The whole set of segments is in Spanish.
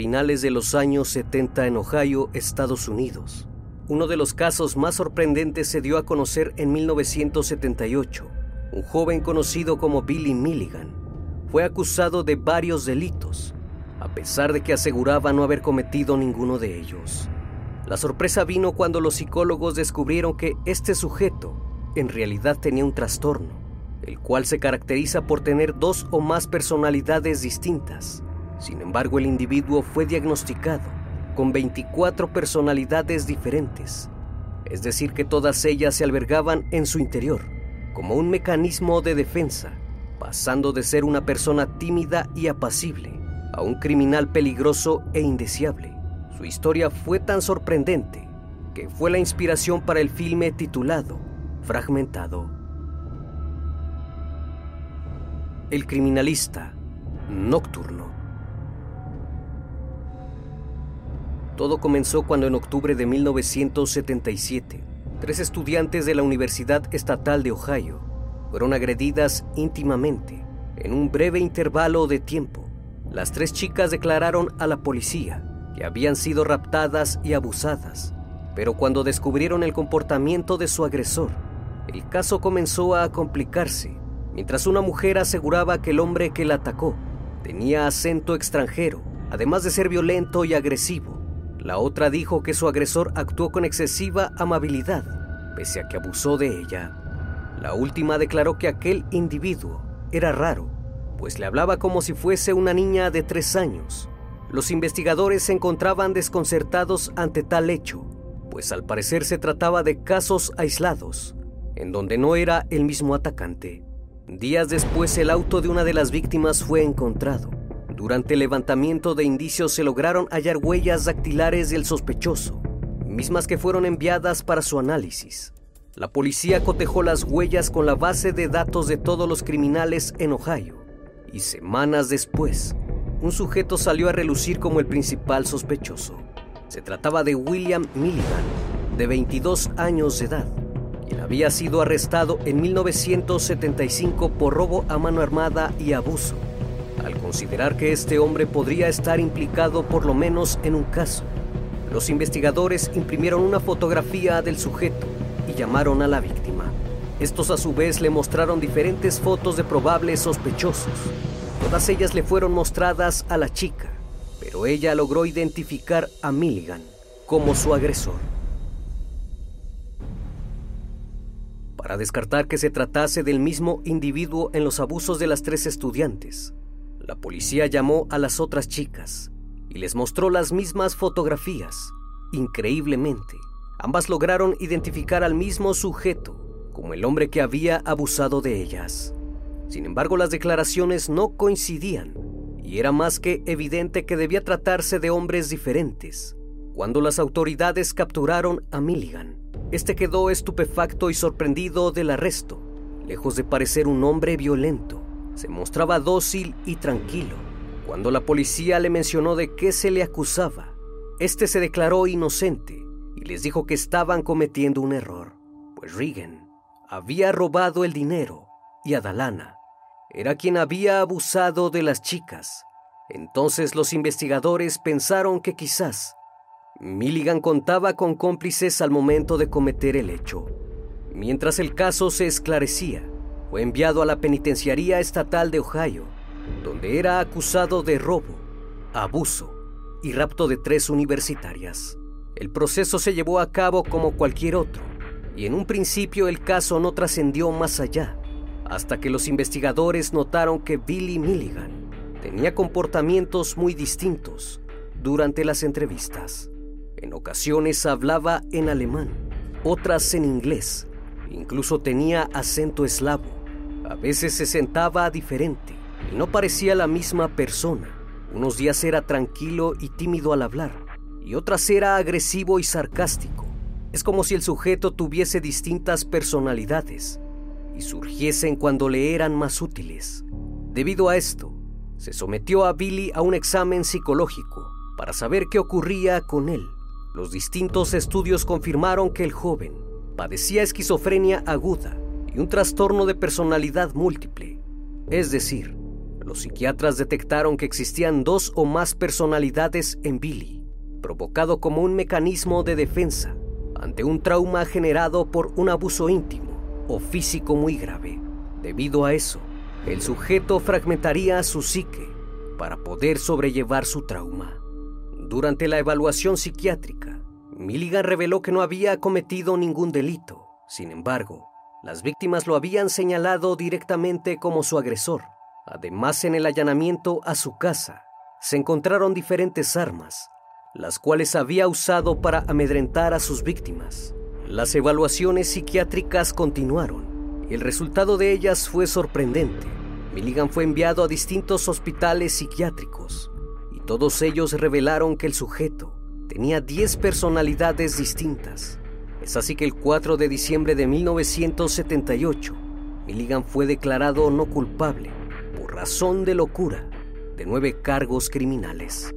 Finales de los años 70 en Ohio, Estados Unidos. Uno de los casos más sorprendentes se dio a conocer en 1978. Un joven conocido como Billy Milligan fue acusado de varios delitos, a pesar de que aseguraba no haber cometido ninguno de ellos. La sorpresa vino cuando los psicólogos descubrieron que este sujeto en realidad tenía un trastorno, el cual se caracteriza por tener dos o más personalidades distintas sin embargo, el individuo fue diagnosticado con 24 personalidades diferentes, es decir, que todas ellas se albergaban en su interior, como un mecanismo de defensa, pasando de ser una persona tímida y apacible a un criminal peligroso e indeseable. Su historia fue tan sorprendente que fue la inspiración para el filme titulado Fragmentado. El criminalista nocturno. Todo comenzó cuando en octubre de 1977, tres estudiantes de la Universidad Estatal de Ohio fueron agredidas íntimamente en un breve intervalo de tiempo. Las tres chicas declararon a la policía que habían sido raptadas y abusadas, pero cuando descubrieron el comportamiento de su agresor, el caso comenzó a complicarse, mientras una mujer aseguraba que el hombre que la atacó tenía acento extranjero, además de ser violento y agresivo. La otra dijo que su agresor actuó con excesiva amabilidad, pese a que abusó de ella. La última declaró que aquel individuo era raro, pues le hablaba como si fuese una niña de tres años. Los investigadores se encontraban desconcertados ante tal hecho, pues al parecer se trataba de casos aislados, en donde no era el mismo atacante. Días después el auto de una de las víctimas fue encontrado durante el levantamiento de indicios se lograron hallar huellas dactilares del sospechoso, mismas que fueron enviadas para su análisis. La policía cotejó las huellas con la base de datos de todos los criminales en Ohio y semanas después, un sujeto salió a relucir como el principal sospechoso. Se trataba de William Milligan, de 22 años de edad, quien había sido arrestado en 1975 por robo a mano armada y abuso, al considerar que este hombre podría estar implicado por lo menos en un caso. Los investigadores imprimieron una fotografía del sujeto y llamaron a la víctima. Estos a su vez le mostraron diferentes fotos de probables sospechosos. Todas ellas le fueron mostradas a la chica, pero ella logró identificar a Milligan como su agresor. Para descartar que se tratase del mismo individuo en los abusos de las tres estudiantes, la policía llamó a las otras chicas y les mostró las mismas fotografías. Increíblemente, ambas lograron identificar al mismo sujeto como el hombre que había abusado de ellas. Sin embargo, las declaraciones no coincidían y era más que evidente que debía tratarse de hombres diferentes. Cuando las autoridades capturaron a Milligan, este quedó estupefacto y sorprendido del arresto. Lejos de parecer un hombre violento, se mostraba dócil y tranquilo. Cuando la policía le mencionó de qué se le acusaba, este se declaró inocente y les dijo que estaban cometiendo un error, pues Regan había robado el dinero y Adalana era quien había abusado de las chicas. Entonces los investigadores pensaron que quizás Milligan contaba con cómplices al momento de cometer el hecho. Mientras el caso se esclarecía, fue enviado a la Penitenciaría Estatal de Ohio, donde era acusado de robo, abuso y rapto de tres universitarias. El proceso se llevó a cabo como cualquier otro, y en un principio el caso no trascendió más allá, hasta que los investigadores notaron que Billy Milligan tenía comportamientos muy distintos durante las entrevistas. En ocasiones hablaba en alemán, otras en inglés, incluso tenía acento eslavo. A veces se sentaba diferente y no parecía la misma persona. Unos días era tranquilo y tímido al hablar, y otras era agresivo y sarcástico. Es como si el sujeto tuviese distintas personalidades y surgiesen cuando le eran más útiles. Debido a esto, se sometió a Billy a un examen psicológico para saber qué ocurría con él. Los distintos estudios confirmaron que el joven padecía esquizofrenia aguda y un trastorno de personalidad múltiple. Es decir, los psiquiatras detectaron que existían dos o más personalidades en Billy, provocado como un mecanismo de defensa ante un trauma generado por un abuso íntimo o físico muy grave. Debido a eso, el sujeto fragmentaría su psique para poder sobrellevar su trauma. Durante la evaluación psiquiátrica, Milligan reveló que no había cometido ningún delito. Sin embargo, las víctimas lo habían señalado directamente como su agresor. Además, en el allanamiento a su casa, se encontraron diferentes armas, las cuales había usado para amedrentar a sus víctimas. Las evaluaciones psiquiátricas continuaron y el resultado de ellas fue sorprendente. Milligan fue enviado a distintos hospitales psiquiátricos y todos ellos revelaron que el sujeto tenía 10 personalidades distintas. Es así que el 4 de diciembre de 1978, Milligan fue declarado no culpable por razón de locura de nueve cargos criminales.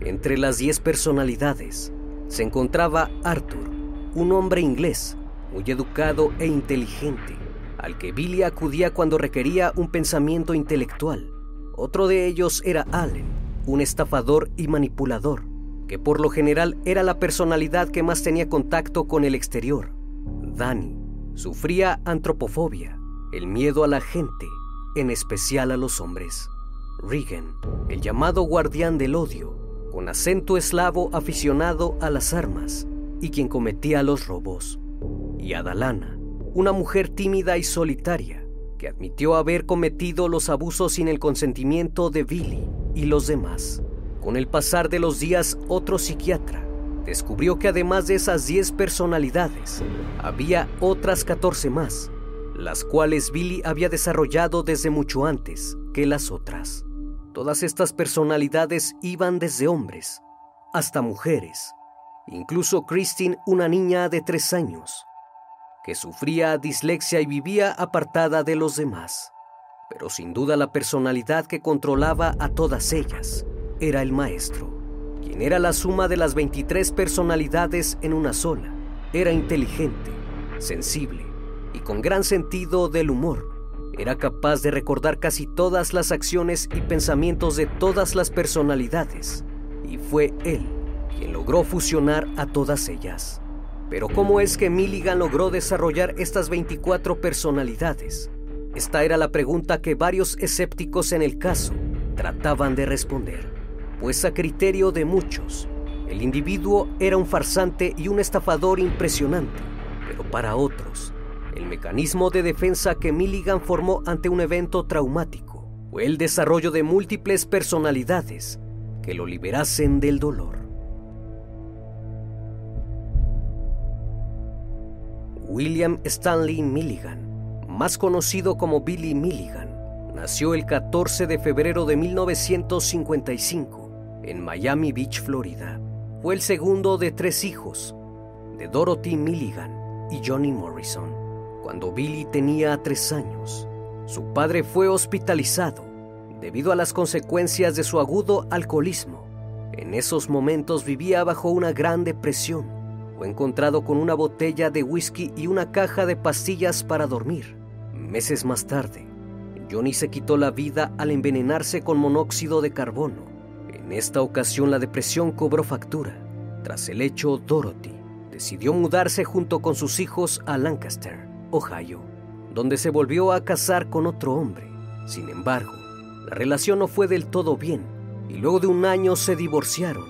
Entre las diez personalidades se encontraba Arthur, un hombre inglés muy educado e inteligente, al que Billy acudía cuando requería un pensamiento intelectual. Otro de ellos era Allen, un estafador y manipulador, que por lo general era la personalidad que más tenía contacto con el exterior. Danny sufría antropofobia, el miedo a la gente, en especial a los hombres. Regan, el llamado guardián del odio, con acento eslavo aficionado a las armas y quien cometía los robos. Y Adalana, una mujer tímida y solitaria, que admitió haber cometido los abusos sin el consentimiento de Billy y los demás. Con el pasar de los días, otro psiquiatra descubrió que además de esas 10 personalidades, había otras 14 más, las cuales Billy había desarrollado desde mucho antes que las otras. Todas estas personalidades iban desde hombres hasta mujeres, incluso Christine, una niña de tres años, que sufría dislexia y vivía apartada de los demás. Pero sin duda la personalidad que controlaba a todas ellas era el maestro, quien era la suma de las 23 personalidades en una sola. Era inteligente, sensible y con gran sentido del humor. Era capaz de recordar casi todas las acciones y pensamientos de todas las personalidades. Y fue él quien logró fusionar a todas ellas. Pero ¿cómo es que Milligan logró desarrollar estas 24 personalidades? Esta era la pregunta que varios escépticos en el caso trataban de responder, pues a criterio de muchos, el individuo era un farsante y un estafador impresionante, pero para otros, el mecanismo de defensa que Milligan formó ante un evento traumático fue el desarrollo de múltiples personalidades que lo liberasen del dolor. William Stanley Milligan, más conocido como Billy Milligan, nació el 14 de febrero de 1955 en Miami Beach, Florida. Fue el segundo de tres hijos, de Dorothy Milligan y Johnny Morrison. Cuando Billy tenía tres años, su padre fue hospitalizado debido a las consecuencias de su agudo alcoholismo. En esos momentos vivía bajo una gran depresión fue encontrado con una botella de whisky y una caja de pastillas para dormir. Meses más tarde, Johnny se quitó la vida al envenenarse con monóxido de carbono. En esta ocasión la depresión cobró factura. Tras el hecho, Dorothy decidió mudarse junto con sus hijos a Lancaster, Ohio, donde se volvió a casar con otro hombre. Sin embargo, la relación no fue del todo bien y luego de un año se divorciaron.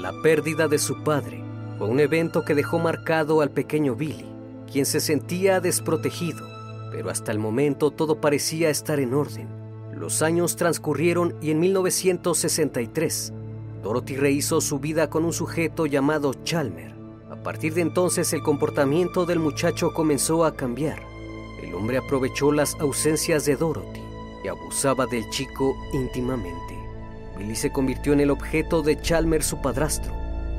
La pérdida de su padre fue un evento que dejó marcado al pequeño Billy, quien se sentía desprotegido, pero hasta el momento todo parecía estar en orden. Los años transcurrieron y en 1963, Dorothy rehizo su vida con un sujeto llamado Chalmer. A partir de entonces el comportamiento del muchacho comenzó a cambiar. El hombre aprovechó las ausencias de Dorothy y abusaba del chico íntimamente. Billy se convirtió en el objeto de Chalmer, su padrastro,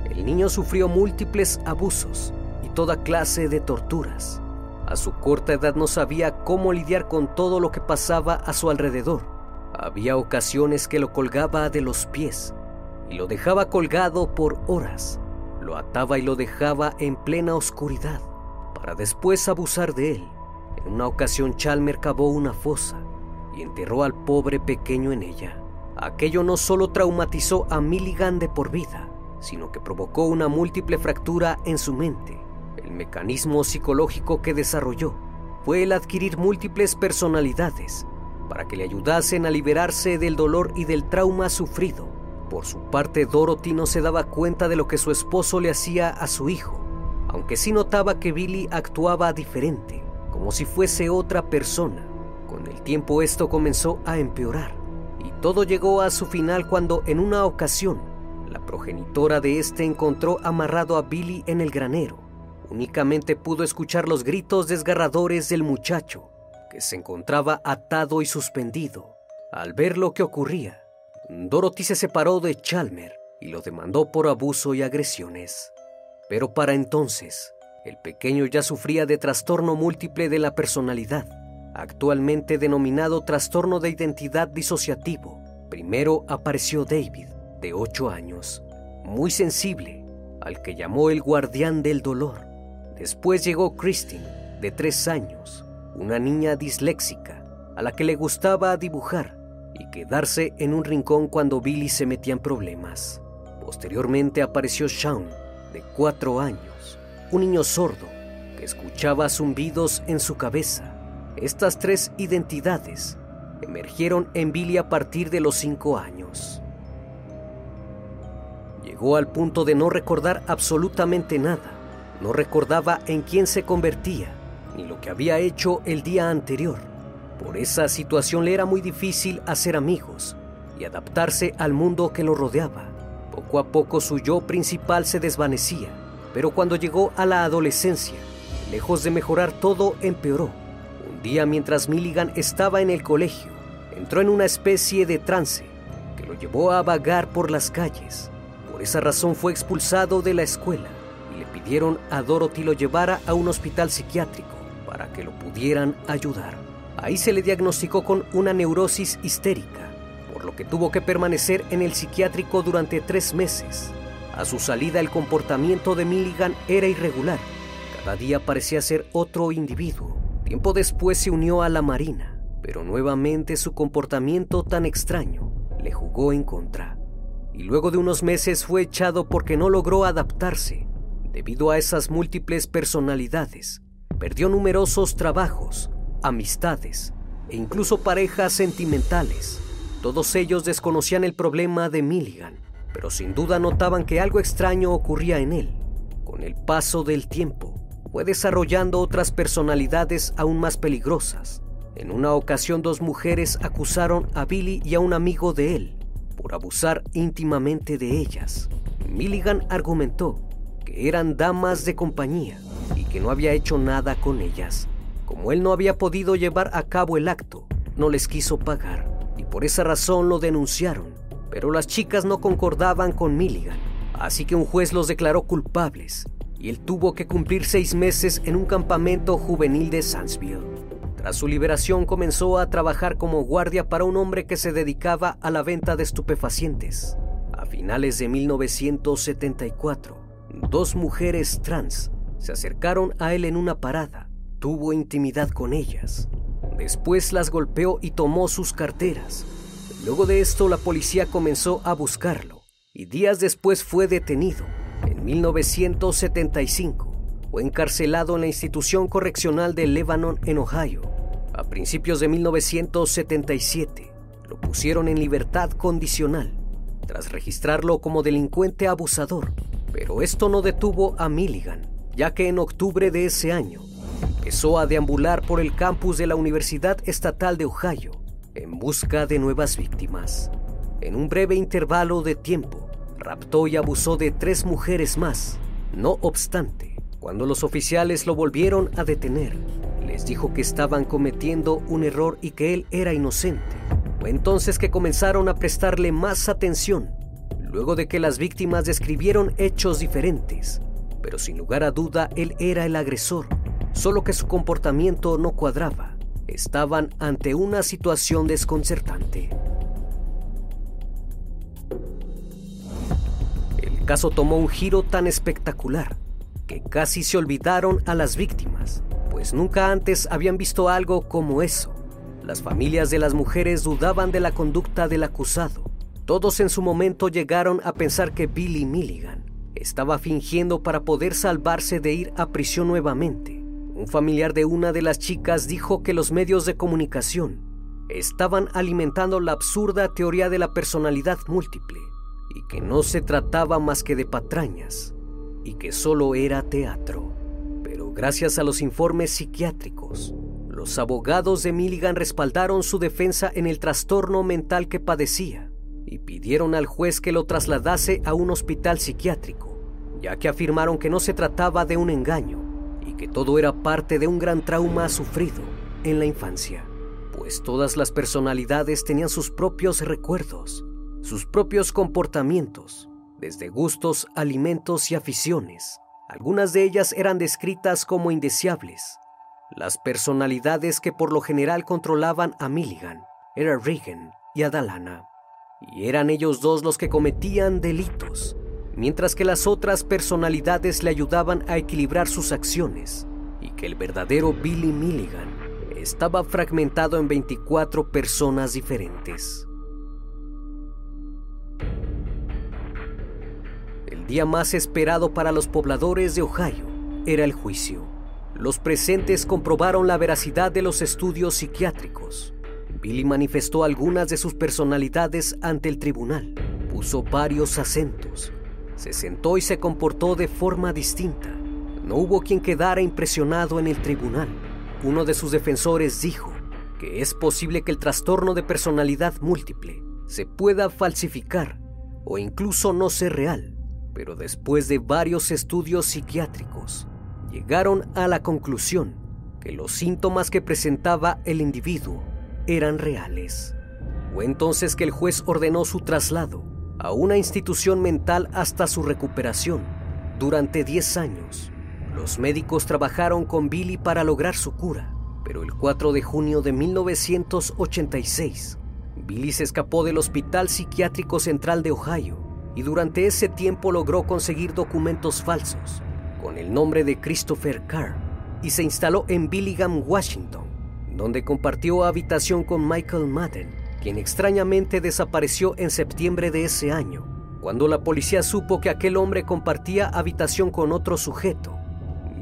el niño sufrió múltiples abusos y toda clase de torturas. A su corta edad no sabía cómo lidiar con todo lo que pasaba a su alrededor. Había ocasiones que lo colgaba de los pies y lo dejaba colgado por horas. Lo ataba y lo dejaba en plena oscuridad para después abusar de él. En una ocasión Chalmer cavó una fosa y enterró al pobre pequeño en ella. Aquello no solo traumatizó a Milligan de por vida, sino que provocó una múltiple fractura en su mente. El mecanismo psicológico que desarrolló fue el adquirir múltiples personalidades para que le ayudasen a liberarse del dolor y del trauma sufrido. Por su parte, Dorothy no se daba cuenta de lo que su esposo le hacía a su hijo, aunque sí notaba que Billy actuaba diferente, como si fuese otra persona. Con el tiempo esto comenzó a empeorar y todo llegó a su final cuando en una ocasión la progenitora de este encontró amarrado a Billy en el granero. Únicamente pudo escuchar los gritos desgarradores del muchacho, que se encontraba atado y suspendido. Al ver lo que ocurría, Dorothy se separó de Chalmer y lo demandó por abuso y agresiones. Pero para entonces, el pequeño ya sufría de trastorno múltiple de la personalidad, actualmente denominado trastorno de identidad disociativo. Primero apareció David, de 8 años, muy sensible, al que llamó el guardián del dolor. Después llegó Christine, de 3 años, una niña disléxica, a la que le gustaba dibujar y quedarse en un rincón cuando Billy se metía en problemas. Posteriormente apareció Sean, de 4 años, un niño sordo que escuchaba zumbidos en su cabeza. Estas tres identidades emergieron en Billy a partir de los 5 años. Llegó al punto de no recordar absolutamente nada. No recordaba en quién se convertía, ni lo que había hecho el día anterior. Por esa situación le era muy difícil hacer amigos y adaptarse al mundo que lo rodeaba. Poco a poco su yo principal se desvanecía, pero cuando llegó a la adolescencia, lejos de mejorar todo, empeoró. Un día mientras Milligan estaba en el colegio, entró en una especie de trance que lo llevó a vagar por las calles por esa razón fue expulsado de la escuela a Dorothy lo llevara a un hospital psiquiátrico para que lo pudieran ayudar. Ahí se le diagnosticó con una neurosis histérica, por lo que tuvo que permanecer en el psiquiátrico durante tres meses. A su salida el comportamiento de Milligan era irregular. Cada día parecía ser otro individuo. Tiempo después se unió a la Marina, pero nuevamente su comportamiento tan extraño le jugó en contra. Y luego de unos meses fue echado porque no logró adaptarse. Debido a esas múltiples personalidades, perdió numerosos trabajos, amistades e incluso parejas sentimentales. Todos ellos desconocían el problema de Milligan, pero sin duda notaban que algo extraño ocurría en él. Con el paso del tiempo, fue desarrollando otras personalidades aún más peligrosas. En una ocasión dos mujeres acusaron a Billy y a un amigo de él por abusar íntimamente de ellas. Milligan argumentó que eran damas de compañía y que no había hecho nada con ellas. Como él no había podido llevar a cabo el acto, no les quiso pagar y por esa razón lo denunciaron. Pero las chicas no concordaban con Milligan, así que un juez los declaró culpables y él tuvo que cumplir seis meses en un campamento juvenil de Sandsville. Tras su liberación comenzó a trabajar como guardia para un hombre que se dedicaba a la venta de estupefacientes. A finales de 1974, dos mujeres trans se acercaron a él en una parada. Tuvo intimidad con ellas Después las golpeó y tomó sus carteras. Luego de esto la policía comenzó a buscarlo y días después fue detenido. En 1975 fue encarcelado en la institución correccional de Lebanon en Ohio. A principios de 1977 lo pusieron en libertad condicional tras registrarlo como delincuente abusador. Pero esto no detuvo a Milligan, ya que en octubre de ese año empezó a deambular por el campus de la Universidad Estatal de Ohio en busca de nuevas víctimas. En un breve intervalo de tiempo, raptó y abusó de tres mujeres más. No obstante, cuando los oficiales lo volvieron a detener, les dijo que estaban cometiendo un error y que él era inocente. Fue entonces que comenzaron a prestarle más atención, luego de que las víctimas describieron hechos diferentes, pero sin lugar a duda él era el agresor solo que su comportamiento no cuadraba. Estaban ante una situación desconcertante. El caso tomó un giro tan espectacular que casi se olvidaron a las víctimas, pues nunca antes habían visto algo como eso. Las familias de las mujeres dudaban de la conducta del acusado. Todos en su momento llegaron a pensar que Billy Milligan estaba fingiendo para poder salvarse de ir a prisión nuevamente. Un familiar de una de las chicas dijo que los medios de comunicación estaban alimentando la absurda teoría de la personalidad múltiple y que no se trataba más que de patrañas y que solo era teatro. Pero gracias a los informes psiquiátricos, los abogados de Milligan respaldaron su defensa en el trastorno mental que padecía y pidieron al juez que lo trasladase a un hospital psiquiátrico, ya que afirmaron que no se trataba de un engaño, que todo era parte de un gran trauma sufrido en la infancia, pues todas las personalidades tenían sus propios recuerdos, sus propios comportamientos, desde gustos, alimentos y aficiones. Algunas de ellas eran descritas como indeseables. Las personalidades que por lo general controlaban a Milligan eran Regan y Adalana, y eran ellos dos los que cometían delitos mientras que las otras personalidades le ayudaban a equilibrar sus acciones y que el verdadero Billy Milligan estaba fragmentado en 24 personas diferentes. El día más esperado para los pobladores de Ohio era el juicio. Los presentes comprobaron la veracidad de los estudios psiquiátricos. Billy manifestó algunas de sus personalidades ante el tribunal, puso varios acentos, se sentó y se comportó de forma distinta. No hubo quien quedara impresionado en el tribunal. Uno de sus defensores dijo que es posible que el trastorno de personalidad múltiple se pueda falsificar o incluso no ser real, pero después de varios estudios psiquiátricos, llegaron a la conclusión que los síntomas que presentaba el individuo eran reales. Fue entonces que el juez ordenó su traslado a una institución mental hasta su recuperación. Durante 10 años, los médicos trabajaron con Billy para lograr su cura, pero el 4 de junio de 1986, Billy se escapó del Hospital Psiquiátrico Central de Ohio y durante ese tiempo logró conseguir documentos falsos con el nombre de Christopher Carr y se instaló en Billingham, Washington, donde compartió habitación con Michael Madden, quien extrañamente desapareció en septiembre de ese año, cuando la policía supo que aquel hombre compartía habitación con otro sujeto.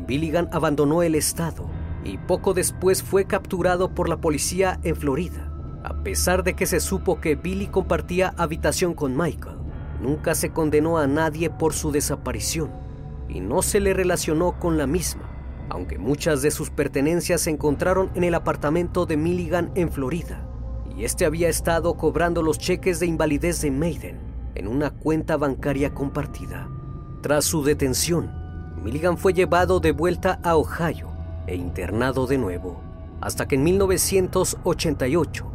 Billigan abandonó el estado y poco después fue capturado por la policía en Florida. A pesar de que se supo que Billy compartía habitación con Michael, nunca se condenó a nadie por su desaparición y no se le relacionó con la misma, aunque muchas de sus pertenencias se encontraron en el apartamento de Milligan en Florida, y este había estado cobrando los cheques de invalidez de Maiden en una cuenta bancaria compartida. Tras su detención, Milligan fue llevado de vuelta a Ohio e internado de nuevo, hasta que en 1988,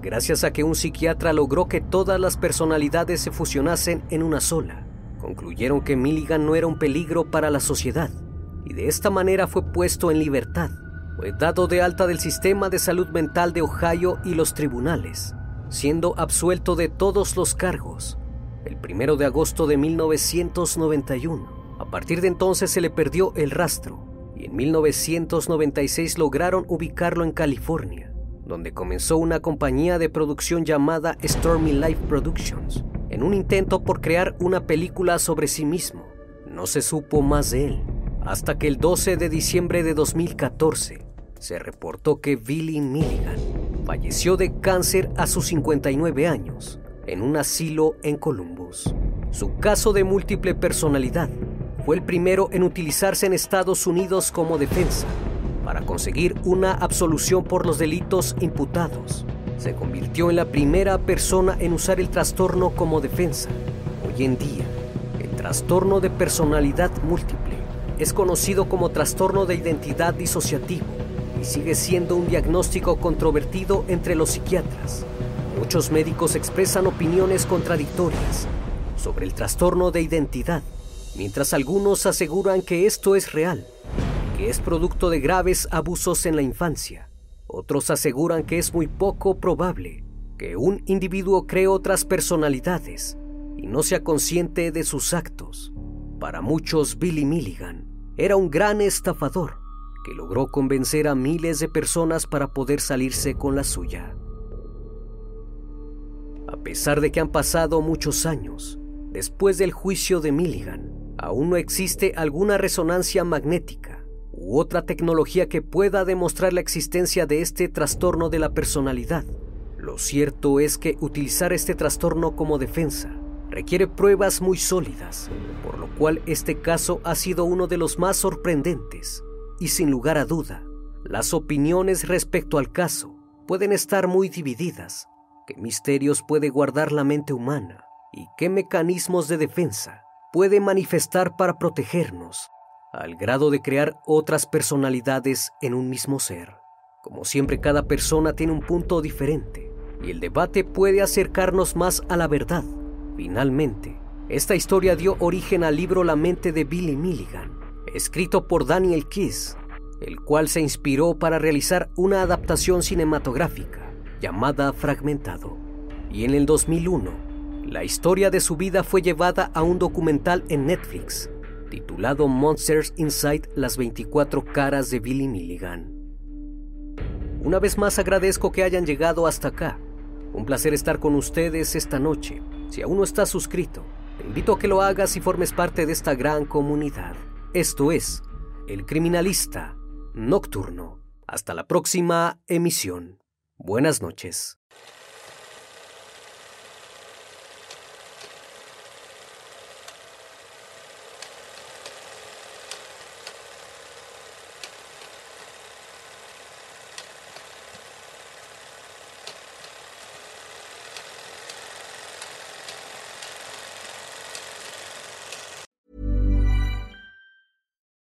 gracias a que un psiquiatra logró que todas las personalidades se fusionasen en una sola, concluyeron que Milligan no era un peligro para la sociedad y de esta manera fue puesto en libertad. Fue dado de alta del sistema de salud mental de Ohio y los tribunales, siendo absuelto de todos los cargos el primero de agosto de 1991. A partir de entonces se le perdió el rastro y en 1996 lograron ubicarlo en California, donde comenzó una compañía de producción llamada Stormy Life Productions, en un intento por crear una película sobre sí mismo. No se supo más de él, hasta que el 12 de diciembre de 2014 se reportó que Billy Milligan falleció de cáncer a sus 59 años en un asilo en Columbus. Su caso de múltiple personalidad fue el primero en utilizarse en Estados Unidos como defensa para conseguir una absolución por los delitos imputados. Se convirtió en la primera persona en usar el trastorno como defensa. Hoy en día, el trastorno de personalidad múltiple es conocido como trastorno de identidad disociativo y sigue siendo un diagnóstico controvertido entre los psiquiatras. Muchos médicos expresan opiniones contradictorias sobre el trastorno de identidad, mientras algunos aseguran que esto es real, que es producto de graves abusos en la infancia. Otros aseguran que es muy poco probable que un individuo cree otras personalidades y no sea consciente de sus actos. Para muchos, Billy Milligan era un gran estafador que logró convencer a miles de personas para poder salirse con la suya. A pesar de que han pasado muchos años, después del juicio de Milligan, aún no existe alguna resonancia magnética u otra tecnología que pueda demostrar la existencia de este trastorno de la personalidad. Lo cierto es que utilizar este trastorno como defensa requiere pruebas muy sólidas, por lo cual este caso ha sido uno de los más sorprendentes y sin lugar a duda, las opiniones respecto al caso pueden estar muy divididas qué misterios puede guardar la mente humana y qué mecanismos de defensa puede manifestar para protegernos, al grado de crear otras personalidades en un mismo ser. Como siempre, cada persona tiene un punto diferente y el debate puede acercarnos más a la verdad. Finalmente, esta historia dio origen al libro La mente de Billy Milligan, escrito por Daniel Kiss, el cual se inspiró para realizar una adaptación cinematográfica llamada Fragmentado. Y en el 2001, la historia de su vida fue llevada a un documental en Netflix titulado Monsters Inside las 24 caras de Billy Milligan. Una vez más agradezco que hayan llegado hasta acá. Un placer estar con ustedes esta noche. Si aún no estás suscrito, te invito a que lo hagas y formes parte de esta gran comunidad. Esto es El Criminalista Nocturno. Hasta la próxima emisión. Buenas noches.